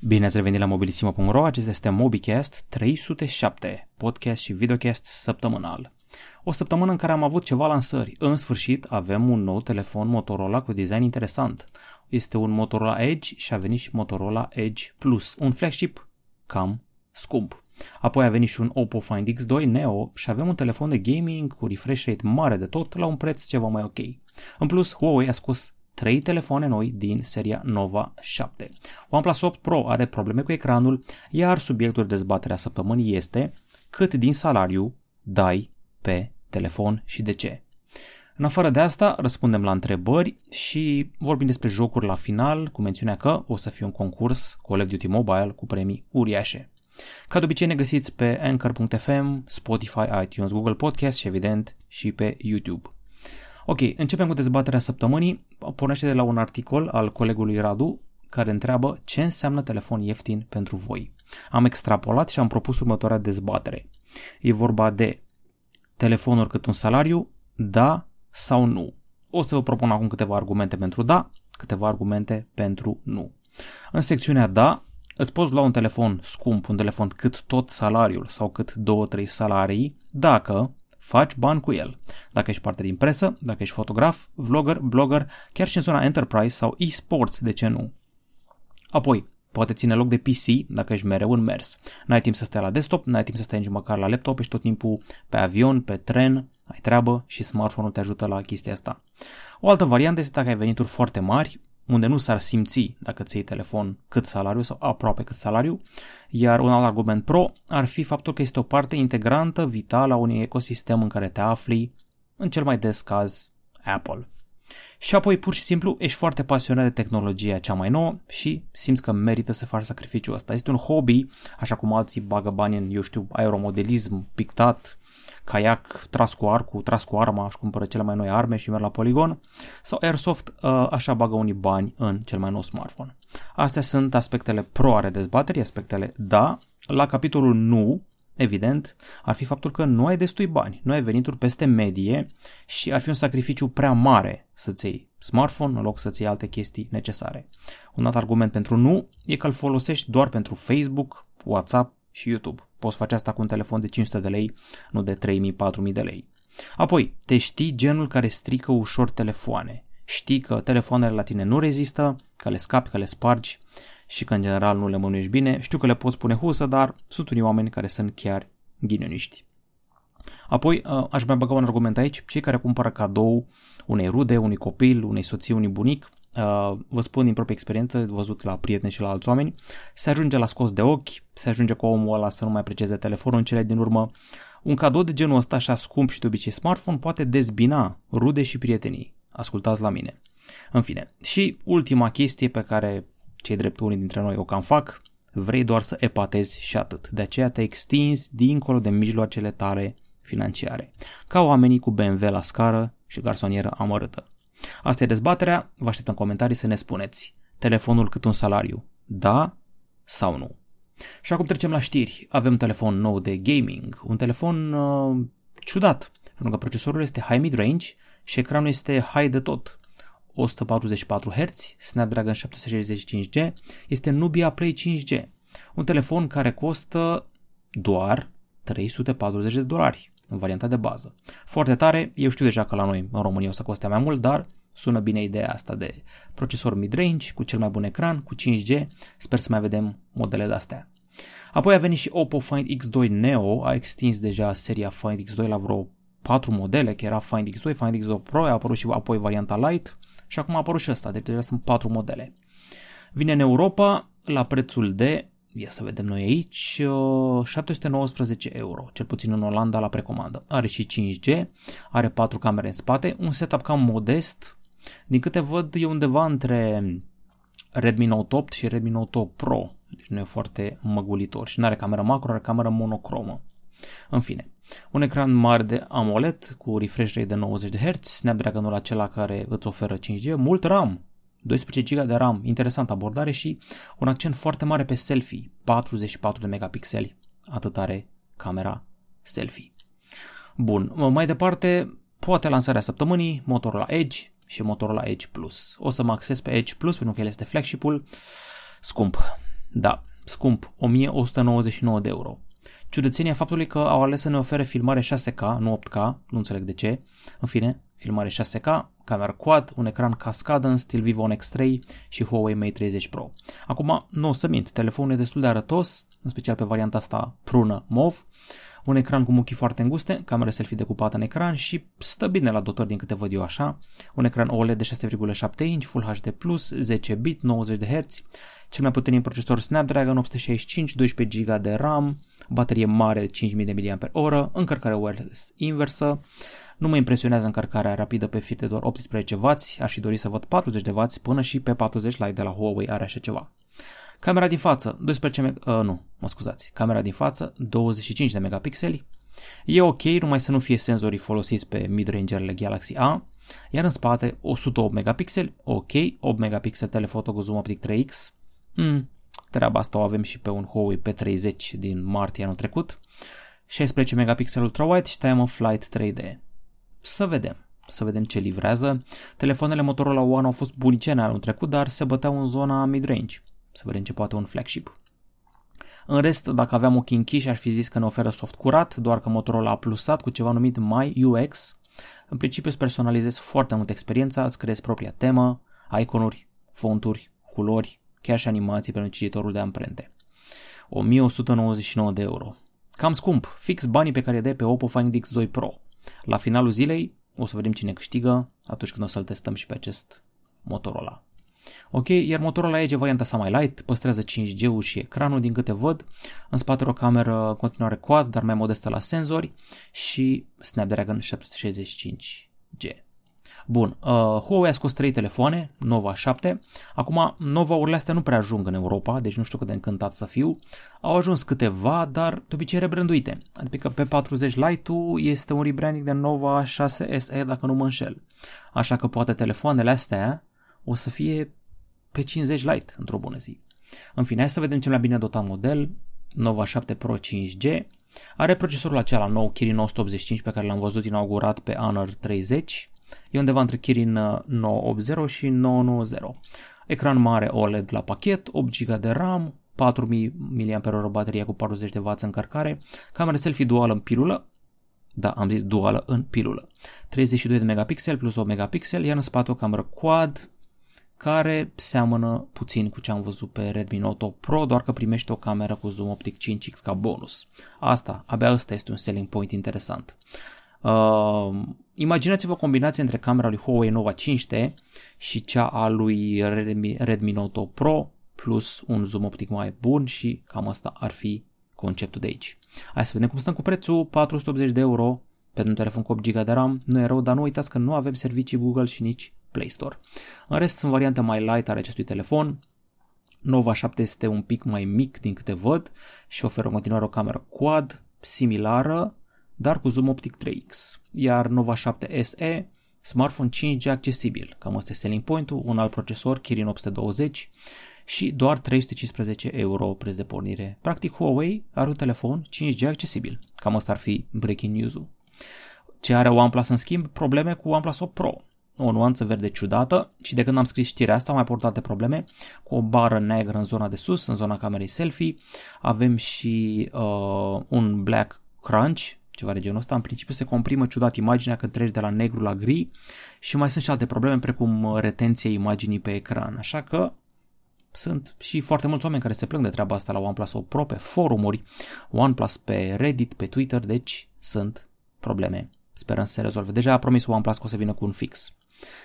Bine ați revenit la mobilisimo.ro, acesta este MobiCast 307, podcast și videocast săptămânal. O săptămână în care am avut ceva lansări. În sfârșit avem un nou telefon Motorola cu design interesant. Este un Motorola Edge și a venit și Motorola Edge Plus, un flagship cam scump. Apoi a venit și un Oppo Find X2 Neo și avem un telefon de gaming cu refresh rate mare de tot la un preț ceva mai ok. În plus, Huawei a scos 3 telefoane noi din seria Nova 7. OnePlus 8 Pro are probleme cu ecranul, iar subiectul de dezbatere a săptămânii este cât din salariu dai pe telefon și de ce. În afară de asta, răspundem la întrebări și vorbim despre jocuri la final, cu mențiunea că o să fie un concurs Call of Duty Mobile cu premii uriașe. Ca de obicei ne găsiți pe Anchor.fm, Spotify, iTunes, Google Podcast și evident și pe YouTube. Ok, începem cu dezbaterea săptămânii. Pornește de la un articol al colegului Radu care întreabă ce înseamnă telefon ieftin pentru voi. Am extrapolat și am propus următoarea dezbatere. E vorba de telefonuri cât un salariu, da sau nu. O să vă propun acum câteva argumente pentru da, câteva argumente pentru nu. În secțiunea da, îți poți lua un telefon scump, un telefon cât tot salariul sau cât 2-3 salarii, dacă faci bani cu el. Dacă ești parte din presă, dacă ești fotograf, vlogger, blogger, chiar și în zona enterprise sau e-sports, de ce nu? Apoi, poate ține loc de PC dacă ești mereu în mers. N-ai timp să stai la desktop, n-ai timp să stai nici măcar la laptop, ești tot timpul pe avion, pe tren, ai treabă și smartphone-ul te ajută la chestia asta. O altă variantă este dacă ai venituri foarte mari, unde nu s-ar simți dacă ți iei telefon cât salariu sau aproape cât salariu, iar un alt argument pro ar fi faptul că este o parte integrantă, vitală a unui ecosistem în care te afli, în cel mai des caz Apple. Și apoi pur și simplu ești foarte pasionat de tehnologia cea mai nouă și simți că merită să faci sacrificiul ăsta. Este un hobby, așa cum alții bagă bani în, eu știu, aeromodelism, pictat, caiac tras cu arcul, tras cu arma, își cumpără cele mai noi arme și merg la poligon, sau Airsoft, uh, așa bagă unii bani în cel mai nou smartphone. Astea sunt aspectele pro ale dezbaterii, aspectele da. La capitolul nu, evident, ar fi faptul că nu ai destui bani, nu ai venituri peste medie și ar fi un sacrificiu prea mare să-ți iei smartphone în loc să-ți iei alte chestii necesare. Un alt argument pentru nu e că îl folosești doar pentru Facebook, WhatsApp și YouTube. Poți face asta cu un telefon de 500 de lei, nu de 3000-4000 de lei. Apoi, te știi genul care strică ușor telefoane. Știi că telefoanele la tine nu rezistă, că le scapi, că le spargi și că în general nu le mânuiești bine. Știu că le poți pune husă, dar sunt unii oameni care sunt chiar ghinioniști. Apoi, uh, aș mai băga un argument aici, cei care cumpără cadou unei rude, unui copil, unei soții, unui bunic, Uh, vă spun din proprie experiență, văzut la prieteni și la alți oameni, se ajunge la scos de ochi, se ajunge cu omul ăla să nu mai aprecieze telefonul în cele din urmă. Un cadou de genul ăsta așa scump și de obicei smartphone poate dezbina rude și prietenii. Ascultați la mine. În fine, și ultima chestie pe care cei drept unii dintre noi o cam fac, vrei doar să epatezi și atât. De aceea te extinzi dincolo de mijloacele tale financiare. Ca oamenii cu BMW la scară și garsonieră amărâtă. Asta e dezbaterea, vă aștept în comentarii să ne spuneți. Telefonul cât un salariu, da sau nu? Și acum trecem la știri. Avem un telefon nou de gaming, un telefon uh, ciudat, pentru că procesorul este high mid-range și ecranul este high de tot. 144 Hz, Snapdragon 765G, este Nubia Play 5G. Un telefon care costă doar 340 de dolari în varianta de bază. Foarte tare, eu știu deja că la noi în România o să coste mai mult, dar sună bine ideea asta de procesor mid-range cu cel mai bun ecran, cu 5G, sper să mai vedem modele de astea. Apoi a venit și Oppo Find X2 Neo, a extins deja seria Find X2 la vreo 4 modele, că era Find X2, Find X2 Pro, a apărut și apoi varianta Lite și acum a apărut și ăsta, deci deja sunt 4 modele. Vine în Europa la prețul de Ia să vedem noi aici, 719 uh, euro, cel puțin în Olanda la precomandă. Are și 5G, are 4 camere în spate, un setup cam modest, din câte văd e undeva între Redmi Note 8 și Redmi Note 8 Pro, deci nu e foarte măgulitor și nu are cameră macro, are cameră monocromă. În fine, un ecran mare de AMOLED cu refresh rate de 90 de Hz, Snapdragon-ul acela care îți oferă 5G, mult RAM, 12 GB de RAM, interesant abordare și un accent foarte mare pe selfie, 44 de megapixeli, atât are camera selfie. Bun, mai departe, poate lansarea săptămânii, Motorola Edge și Motorola Edge Plus. O să mă acces pe Edge Plus pentru că el este flagship-ul scump. Da, scump, 1199 de euro. Ciudățenia faptului că au ales să ne ofere filmare 6K, nu 8K, nu înțeleg de ce. În fine, filmare 6K, camera quad, un ecran cascadă în stil Vivo X3 și Huawei Mate 30 Pro. Acum, nu o să mint, telefonul e destul de arătos, în special pe varianta asta prună mov, un ecran cu muchii foarte înguste, camera selfie decupată în ecran și stă bine la dotări din câte văd eu așa, un ecran OLED de 6,7 inch, Full HD+, 10 bit, 90 de Hz, cel mai puternic procesor Snapdragon 865, 12 GB de RAM, baterie mare de 5000 mAh, încărcare wireless inversă, nu mă impresionează încărcarea rapidă pe fir de doar 18W, aș fi dori să văd 40W până și pe 40 Lite de la Huawei are așa ceva. Camera din față, 12 meg- uh, nu, mă scuzați, camera din față, 25 de megapixeli. E ok, numai să nu fie senzorii folosiți pe mid-rangerele Galaxy A, iar în spate 108 megapixeli, ok, 8 megapixel telefoto cu zoom optic 3x. Hmm, treaba asta o avem și pe un Huawei P30 din martie anul trecut. 16 megapixel ultrawide și time of flight 3D. Să vedem să vedem ce livrează. Telefoanele Motorola One au fost bunicene anul trecut, dar se băteau în zona mid-range. Să vedem ce poate un flagship. În rest, dacă aveam ochii închiși, aș fi zis că ne oferă soft curat, doar că Motorola a plusat cu ceva numit My UX. În principiu îți personalizezi foarte mult experiența, îți creezi propria temă, iconuri, fonturi, culori, chiar și animații pentru cititorul de amprente. 1199 de euro. Cam scump, fix banii pe care îi dai pe Oppo Find X2 Pro. La finalul zilei o să vedem cine câștigă atunci când o să-l testăm și pe acest Motorola. Ok, iar Motorola Edge varianta sa mai light, păstrează 5G-ul și ecranul din câte văd, în spate o cameră continuare quad, dar mai modestă la senzori și Snapdragon 765G. Bun, uh, Huawei a scos 3 telefoane, Nova 7. Acum, Nova-urile astea nu prea ajung în Europa, deci nu știu cât de încântat să fiu. Au ajuns câteva, dar de obicei rebranduite. Adică pe 40 Lite-ul este un rebranding de Nova 6 SE, dacă nu mă înșel. Așa că poate telefoanele astea o să fie pe 50 Lite într-o bună zi. În fine, hai să vedem cel mai bine dotat model, Nova 7 Pro 5G. Are procesorul acela nou Kirin 985 pe care l-am văzut inaugurat pe Honor 30. E undeva între Kirin 980 și 990. Ecran mare OLED la pachet, 8 GB de RAM, 4000 mAh bateria cu 40 de W încărcare, camera selfie duală în pilulă, da, am zis duală în pilulă, 32 de megapixel plus 8 megapixel, iar în spate o cameră quad, care seamănă puțin cu ce am văzut pe Redmi Note 8 Pro, doar că primește o cameră cu zoom optic 5x ca bonus. Asta, abia ăsta este un selling point interesant. Uh, imaginați-vă o combinație între camera lui Huawei Nova 5T și cea a lui Redmi, Redmi Note 8 Pro plus un zoom optic mai bun și cam asta ar fi conceptul de aici. Hai să vedem cum stăm cu prețul, 480 de euro pentru un telefon cu 8 GB de RAM, nu e rău, dar nu uitați că nu avem servicii Google și nici Play Store. În rest sunt variante mai light ale acestui telefon, Nova 7 este un pic mai mic din câte văd și oferă în continuare o cameră quad similară, dar cu zoom optic 3x. Iar Nova 7 SE, smartphone 5G accesibil, cam asta e selling point-ul, un alt procesor Kirin 820 și doar 315 euro preț de pornire. Practic Huawei are un telefon 5G accesibil, cam asta ar fi breaking news-ul. Ce are OnePlus în schimb? Probleme cu OnePlus 8 Pro o nuanță verde ciudată și de când am scris știrea asta au mai portat de probleme cu o bară neagră în zona de sus, în zona camerei selfie. Avem și uh, un black crunch, ceva de genul ăsta. În principiu se comprimă ciudat imaginea când treci de la negru la gri și mai sunt și alte probleme precum retenția imaginii pe ecran. Așa că sunt și foarte mulți oameni care se plâng de treaba asta la OnePlus 8 Pro pe forumuri, OnePlus pe Reddit, pe Twitter, deci sunt probleme. Sperăm să se rezolve. Deja a promis OnePlus că o să vină cu un fix.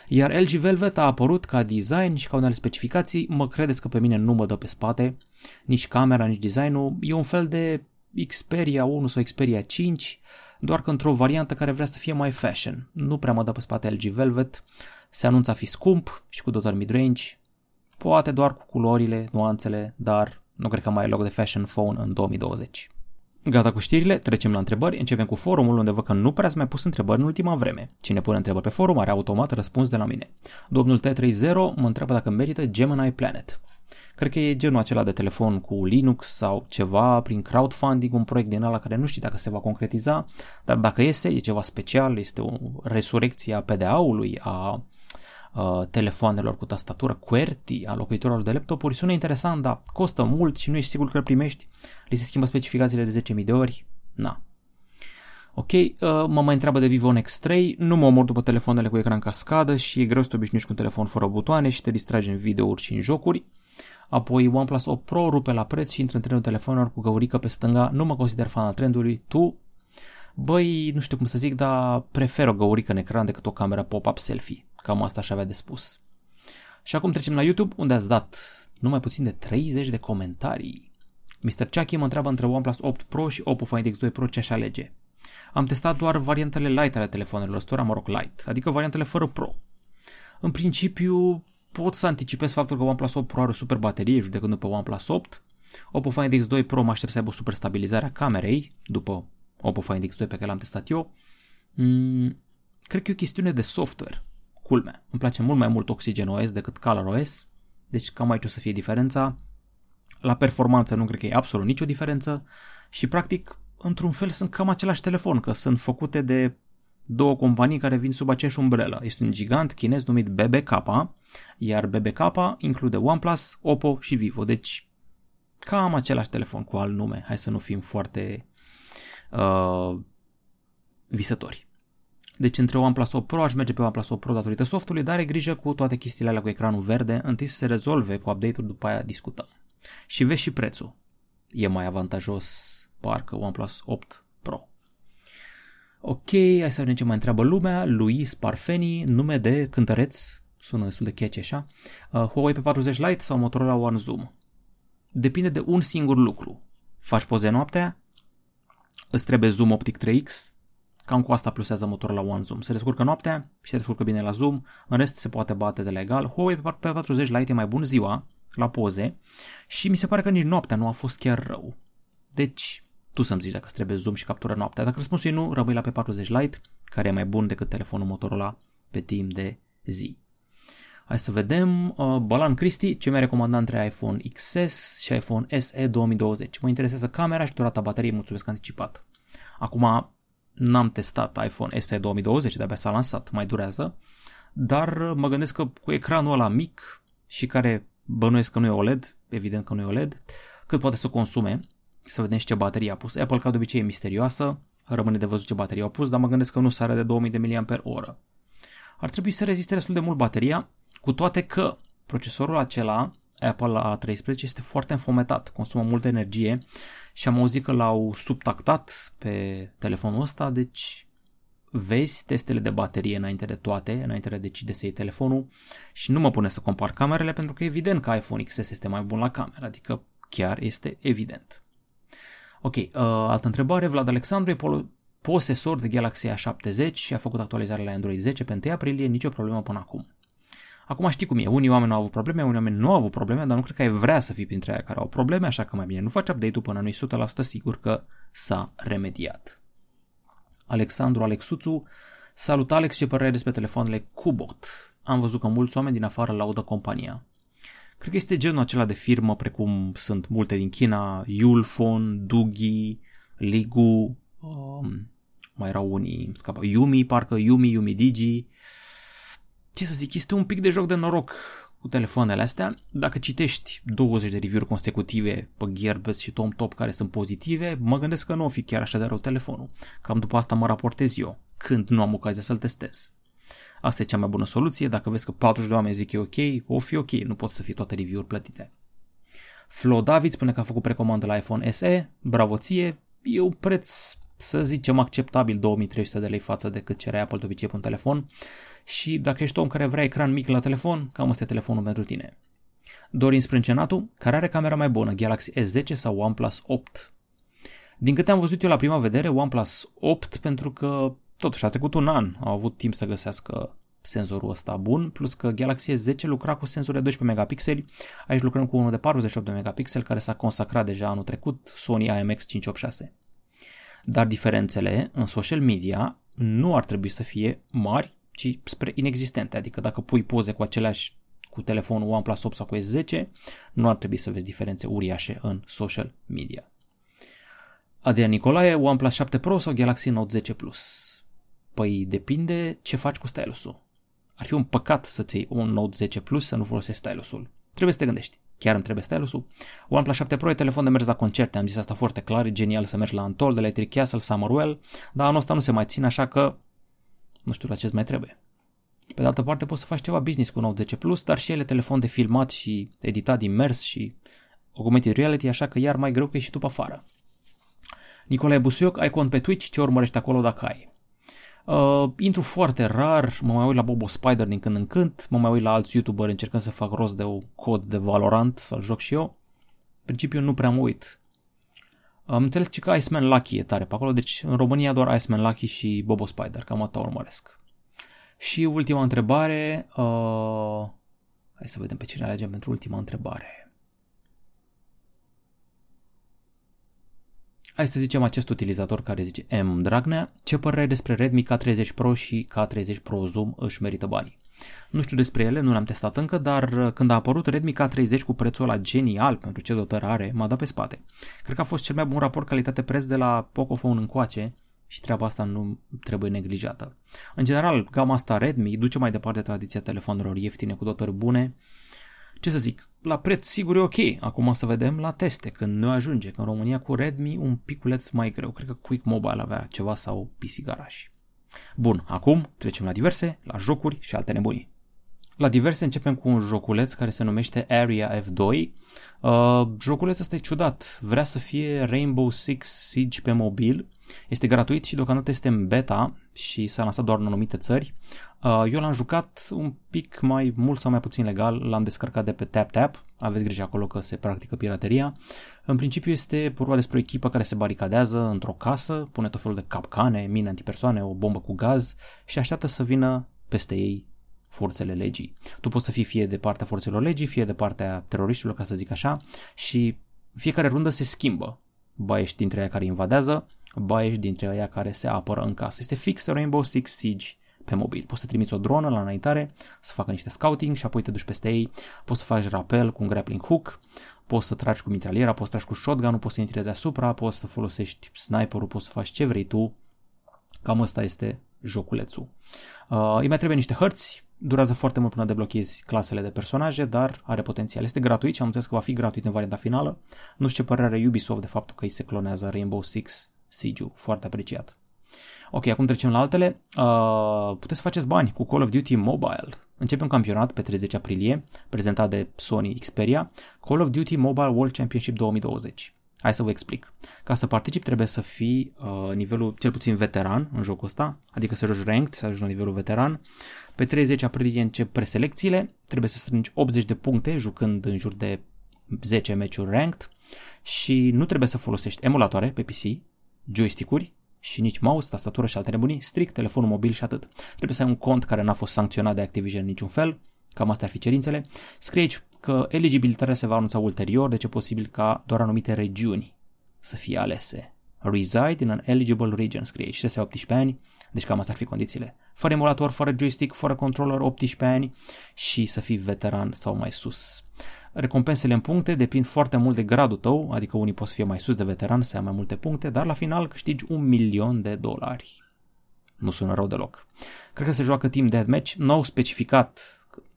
Iar LG Velvet a apărut ca design și ca unele specificații, mă credeți că pe mine nu mă dă pe spate, nici camera, nici designul, e un fel de Xperia 1 sau Xperia 5, doar că într-o variantă care vrea să fie mai fashion. Nu prea mă dă pe spate LG Velvet, se anunță a fi scump și cu dotări mid-range, poate doar cu culorile, nuanțele, dar nu cred că mai e loc de fashion phone în 2020. Gata cu știrile, trecem la întrebări, începem cu forumul unde văd că nu prea ați mai pus întrebări în ultima vreme. Cine pune întrebări pe forum are automat răspuns de la mine. Domnul T30 mă întreabă dacă merită Gemini Planet. Cred că e genul acela de telefon cu Linux sau ceva prin crowdfunding, un proiect din ăla care nu știi dacă se va concretiza, dar dacă iese e ceva special, este o resurecție a PDA-ului, a uh, telefoanelor cu tastatură QWERTY, a locuitorilor de laptopuri, sună interesant, dar costă mult și nu ești sigur că îl primești. Li se schimbă specificațiile de 10.000 de ori. Na. Ok, uh, mă mai întreabă de Vivo X3, nu mă omor după telefoanele cu ecran cascadă și e greu să te obișnuiești cu un telefon fără butoane și te distragi în videouri și în jocuri. Apoi OnePlus 8 Pro rupe la preț și intră în trenul telefonelor cu găurică pe stânga. Nu mă consider fan al trendului. Tu? Băi, nu știu cum să zic, dar prefer o găurică în ecran decât o cameră pop-up selfie. Cam asta aș avea de spus. Și acum trecem la YouTube, unde ați dat numai puțin de 30 de comentarii. Mr. Chucky mă întreabă între OnePlus 8 Pro și Oppo Find X2 Pro ce aș alege. Am testat doar variantele light ale telefonelor ăstora, mă rog, light, adică variantele fără Pro. În principiu, pot să anticipez faptul că OnePlus 8 Pro are o super baterie, judecând pe OnePlus 8. Oppo Find X2 Pro mă aștept să aibă o super stabilizare a camerei, după Oppo Find X2 pe care l-am testat eu. Mm, cred că e o chestiune de software. Culmea. Îmi place mult mai mult Oxygen OS decât Color OS, deci cam aici o să fie diferența. La performanță nu cred că e absolut nicio diferență și practic într-un fel sunt cam același telefon, că sunt făcute de două companii care vin sub aceeași umbrelă. Este un gigant chinez numit BBK, iar BBK include OnePlus, Oppo și Vivo, deci cam același telefon cu alt nume. Hai să nu fim foarte uh, visători. Deci între OnePlus 8 Pro aș merge pe OnePlus 8 Pro datorită softului, dar are grijă cu toate chestiile alea cu ecranul verde, întâi să se rezolve cu update-uri, după aia discutăm. Și vezi și prețul. E mai avantajos parcă OnePlus 8 Pro. Ok, hai să vedem ce mai întreabă lumea. Luis Parfeni, nume de cântăreț, sună destul de catchy așa. Uh, Huawei P40 Lite sau Motorola One Zoom? Depinde de un singur lucru. Faci poze noaptea, îți trebuie zoom optic 3x, cam cu asta plusează Motorola One Zoom. Se descurcă noaptea și se descurcă bine la zoom, în rest se poate bate de legal. Huawei P40 Lite e mai bun ziua, la poze, și mi se pare că nici noaptea nu a fost chiar rău. Deci, tu să-mi zici dacă îți trebuie zoom și captură noaptea. Dacă răspunsul e nu, rămâi la P40 Lite, care e mai bun decât telefonul Motorola pe timp de zi. Hai să vedem. Uh, Balan Cristi, ce mi-a recomandat între iPhone XS și iPhone SE 2020. Mă interesează camera și durata bateriei, mulțumesc anticipat. Acum n-am testat iPhone SE 2020, de-abia s-a lansat, mai durează, dar mă gândesc că cu ecranul ăla mic și care bănuiesc că nu e OLED, evident că nu e OLED, cât poate să consume, să vedem și ce baterie a pus. Apple, ca de obicei, e misterioasă, rămâne de văzut ce baterie au pus, dar mă gândesc că nu sare de 2000 de mAh. Ar trebui să reziste destul de mult bateria, cu toate că procesorul acela, Apple A13, este foarte înfometat, consumă multă energie și am auzit că l-au subtactat pe telefonul ăsta, deci vezi testele de baterie înainte de toate, înainte de decide să iei telefonul și nu mă pune să compar camerele pentru că e evident că iPhone XS este mai bun la cameră, adică chiar este evident. Ok, uh, altă întrebare, Vlad Alexandru e posesor de Galaxy A70 și a făcut actualizarea la Android 10 pe 1 aprilie, nicio problemă până acum. Acum știi cum e, unii oameni nu au avut probleme, unii oameni nu au avut probleme, dar nu cred că ai vrea să fii printre aia care au probleme, așa că mai bine nu faci update-ul până nu 100% sigur că s-a remediat. Alexandru Alexuțu, salut Alex, ce părere despre telefoanele Cubot? Am văzut că mulți oameni din afară laudă compania. Cred că este genul acela de firmă precum sunt multe din China, Yulfon, Dugi, Ligu, um, mai erau unii, îmi scapă, Yumi, parcă Yumi, Yumi Digi. Ce să zic, este un pic de joc de noroc cu telefoanele astea. Dacă citești 20 de review-uri consecutive pe Gearbest și Tom Top care sunt pozitive, mă gândesc că nu o fi chiar așa de rău telefonul. Cam după asta mă raportez eu, când nu am ocazia să-l testez. Asta e cea mai bună soluție. Dacă vezi că 40 de oameni zic e ok, o fi ok. Nu pot să fie toate review-uri plătite. Flo David spune că a făcut precomandă la iPhone SE. Bravo ție. E un preț, să zicem, acceptabil 2300 de lei față de cât cerea Apple de obicei pe un telefon. Și dacă ești om care vrea ecran mic la telefon, cam ăsta e telefonul pentru tine. Dorin Sprâncenatu, care are camera mai bună, Galaxy S10 sau OnePlus 8? Din câte am văzut eu la prima vedere, OnePlus 8 pentru că Totuși a trecut un an, au avut timp să găsească senzorul ăsta bun, plus că Galaxy S10 lucra cu senzor de 12 megapixeli, aici lucrăm cu unul de 48 de megapixeli care s-a consacrat deja anul trecut, Sony IMX586. Dar diferențele în social media nu ar trebui să fie mari, ci spre inexistente, adică dacă pui poze cu aceleași cu telefonul OnePlus 8 sau cu S10, nu ar trebui să vezi diferențe uriașe în social media. Adrian Nicolae, OnePlus 7 Pro sau Galaxy Note 10 Plus? Păi depinde ce faci cu stylusul. ar fi un păcat să-ți iei un Note 10 Plus să nu folosești stylusul. Trebuie să te gândești. Chiar îmi trebuie stylusul? OnePlus 7 Pro e telefon de mers la concerte, am zis asta foarte clar, e genial să mergi la Untold, Electric Castle, Summerwell, dar anul ăsta nu se mai ține, așa că nu știu la ce mai trebuie. Pe de altă parte poți să faci ceva business cu Note 10 Plus, dar și ele telefon de filmat și editat imers și augmented reality, așa că iar mai greu că ești și tu pe afară. Nicolae Busuioc, ai cont pe Twitch, ce urmărești acolo dacă ai? Uh, intru foarte rar, mă mai uit la Bobo Spider din când în când, mă mai uit la alți YouTuber încercând să fac rost de un cod de Valorant să-l joc și eu. În principiu nu prea mă uit. Am înțeles că Iceman Lucky e tare pe acolo, deci în România doar Iceman Lucky și Bobo Spider, cam atât urmăresc. Și ultima întrebare, uh, hai să vedem pe cine alegem pentru ultima întrebare. Hai să zicem acest utilizator care zice M. Dragnea, ce părere despre Redmi K30 Pro și K30 Pro Zoom își merită banii? Nu știu despre ele, nu le-am testat încă, dar uh, când a apărut Redmi K30 cu prețul ăla genial pentru ce dotări are, m-a dat pe spate. Cred că a fost cel mai bun raport calitate-preț de la Pocophone încoace și treaba asta nu trebuie neglijată. În general, gama asta Redmi duce mai departe tradiția telefonelor ieftine cu dotări bune, ce să zic, la preț sigur e ok. Acum o să vedem la teste când nu ajunge, că în România cu Redmi un piculeț mai greu. Cred că Quick Mobile avea ceva sau PC Garage. Bun, acum trecem la diverse, la jocuri și alte nebunii. La diverse începem cu un joculeț care se numește Area F2. Uh, joculețul ăsta e ciudat. Vrea să fie Rainbow Six Siege pe mobil. Este gratuit și deocamdată este în beta și s-a lansat doar în anumite țări. Uh, eu l-am jucat un pic mai mult sau mai puțin legal, l-am descărcat de pe TapTap, aveți grijă acolo că se practică pirateria. În principiu este vorba despre o echipă care se baricadează într-o casă, pune tot felul de capcane, mine antipersoane, o bombă cu gaz și așteaptă să vină peste ei forțele legii. Tu poți să fii fie de partea forțelor legii, fie de partea teroriștilor, ca să zic așa, și fiecare rundă se schimbă. Ba ești dintre aia care invadează, ba ești dintre aia care se apără în casă. Este fix Rainbow Six Siege pe mobil. Poți să trimiți o dronă la înaintare, să facă niște scouting și apoi te duci peste ei, poți să faci rapel cu un grappling hook, poți să tragi cu mitraliera, poți să tragi cu shotgun poți să intri deasupra, poți să folosești sniperul, poți să faci ce vrei tu. Cam ăsta este joculețul. Uh, îi mai trebuie niște hărți, durează foarte mult până deblochezi clasele de personaje, dar are potențial. Este gratuit și am înțeles că va fi gratuit în varianta finală. Nu știu ce părere are Ubisoft de faptul că îi se clonează Rainbow Six Siege, foarte apreciat. Ok, acum trecem la altele. Uh, puteți să faceți bani cu Call of Duty Mobile. Începe un campionat pe 30 aprilie, prezentat de Sony Xperia, Call of Duty Mobile World Championship 2020. Hai să vă explic. Ca să participi trebuie să fii uh, nivelul cel puțin veteran în jocul ăsta, adică să joci ranked, să ajungi la nivelul veteran. Pe 30 aprilie încep preselecțiile, trebuie să strângi 80 de puncte jucând în jur de 10 meciuri ranked și nu trebuie să folosești emulatoare pe PC, joystick-uri și nici mouse, tastatură și alte nebunii, strict telefonul mobil și atât. Trebuie să ai un cont care n-a fost sancționat de Activision în niciun fel, cam astea ar fi cerințele. Scrie aici că eligibilitatea se va anunța ulterior, deci e posibil ca doar anumite regiuni să fie alese. Reside in an eligible region, scrie aici, 18 ani, deci cam astea ar fi condițiile. Fără emulator, fără joystick, fără controller, 18 ani și să fii veteran sau mai sus. Recompensele în puncte depind foarte mult de gradul tău, adică unii pot să fie mai sus de veteran, să ia mai multe puncte, dar la final câștigi un milion de dolari. Nu sună rău deloc. Cred că se joacă Team Deathmatch, nu au specificat,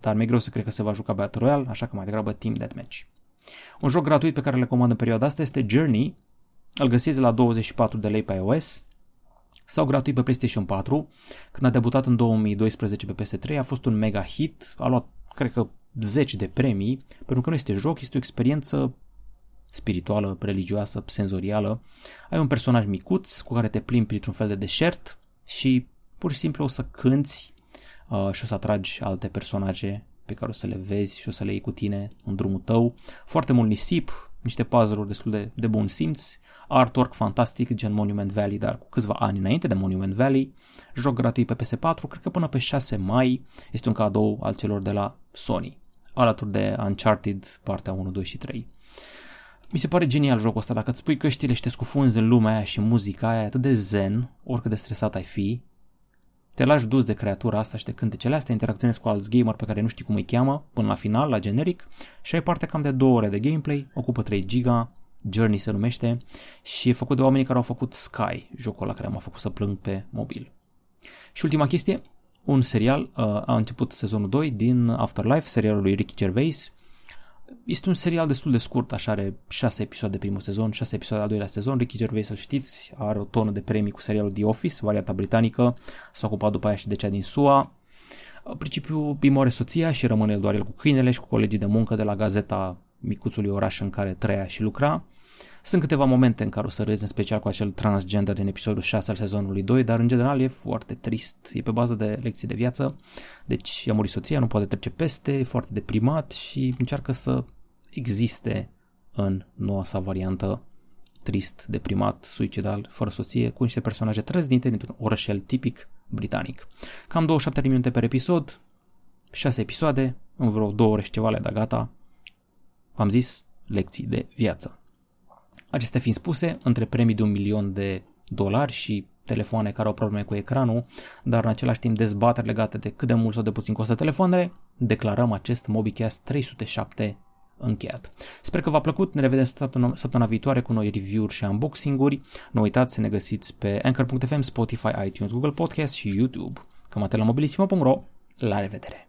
dar mi-e greu să cred că se va juca Battle Royale, așa că mai degrabă Team Deathmatch. Un joc gratuit pe care le comand în perioada asta este Journey, îl găsiți la 24 de lei pe iOS sau gratuit pe PlayStation 4. Când a debutat în 2012 pe PS3 a fost un mega hit, a luat cred că zeci de premii, pentru că nu este joc, este o experiență spirituală, religioasă, senzorială. Ai un personaj micuț cu care te plimbi printr-un fel de deșert și pur și simplu o să cânți uh, și o să atragi alte personaje pe care o să le vezi și o să le iei cu tine în drumul tău. Foarte mult nisip, niște puzzle-uri destul de, de bun simț, artwork fantastic gen Monument Valley, dar cu câțiva ani înainte de Monument Valley, joc gratuit pe PS4, cred că până pe 6 mai. Este un cadou al celor de la Sony alături de Uncharted partea 1, 2 și 3. Mi se pare genial jocul ăsta, dacă îți pui căștile și te scufunzi în lumea aia și muzica aia atât de zen, oricât de stresat ai fi, te lași dus de creatura asta și de cântecele astea, interacționezi cu alți gamer pe care nu știi cum îi cheamă, până la final, la generic, și ai parte cam de 2 ore de gameplay, ocupă 3 giga, Journey se numește, și e făcut de oamenii care au făcut Sky, jocul ăla care m-a făcut să plâng pe mobil. Și ultima chestie, un serial, uh, a început sezonul 2 din Afterlife, serialul lui Ricky Gervais. Este un serial destul de scurt, așa are 6 episoade primul sezon, 6 episoade al doilea sezon. Ricky Gervais, să știți, are o tonă de premii cu serialul The Office, varianta britanică, s-a ocupat după aia și de cea din SUA. În principiu îi moare soția și rămâne el doar el cu câinele și cu colegii de muncă de la gazeta micuțului oraș în care trăia și lucra. Sunt câteva momente în care o să râzi, în special cu acel transgender din episodul 6 al sezonului 2, dar în general e foarte trist. E pe bază de lecții de viață, deci i-a murit soția, nu poate trece peste, e foarte deprimat și încearcă să existe în noua sa variantă trist, deprimat, suicidal, fără soție, cu niște personaje trăznite dintr-un orășel tipic britanic. Cam 27 de minute per episod, 6 episoade, în vreo 2 ore și ceva le da gata. V-am zis, lecții de viață. Acestea fiind spuse, între premii de un milion de dolari și telefoane care au probleme cu ecranul, dar în același timp dezbateri legate de cât de mult sau de puțin costă telefoanele, declarăm acest MobiCast 307 încheiat. Sper că v-a plăcut, ne revedem săptămâna, săptămâna viitoare cu noi review-uri și unboxing-uri. Nu uitați să ne găsiți pe Anchor.fm, Spotify, iTunes, Google Podcast și YouTube. Cam atât la mobilisimo.ro. La revedere!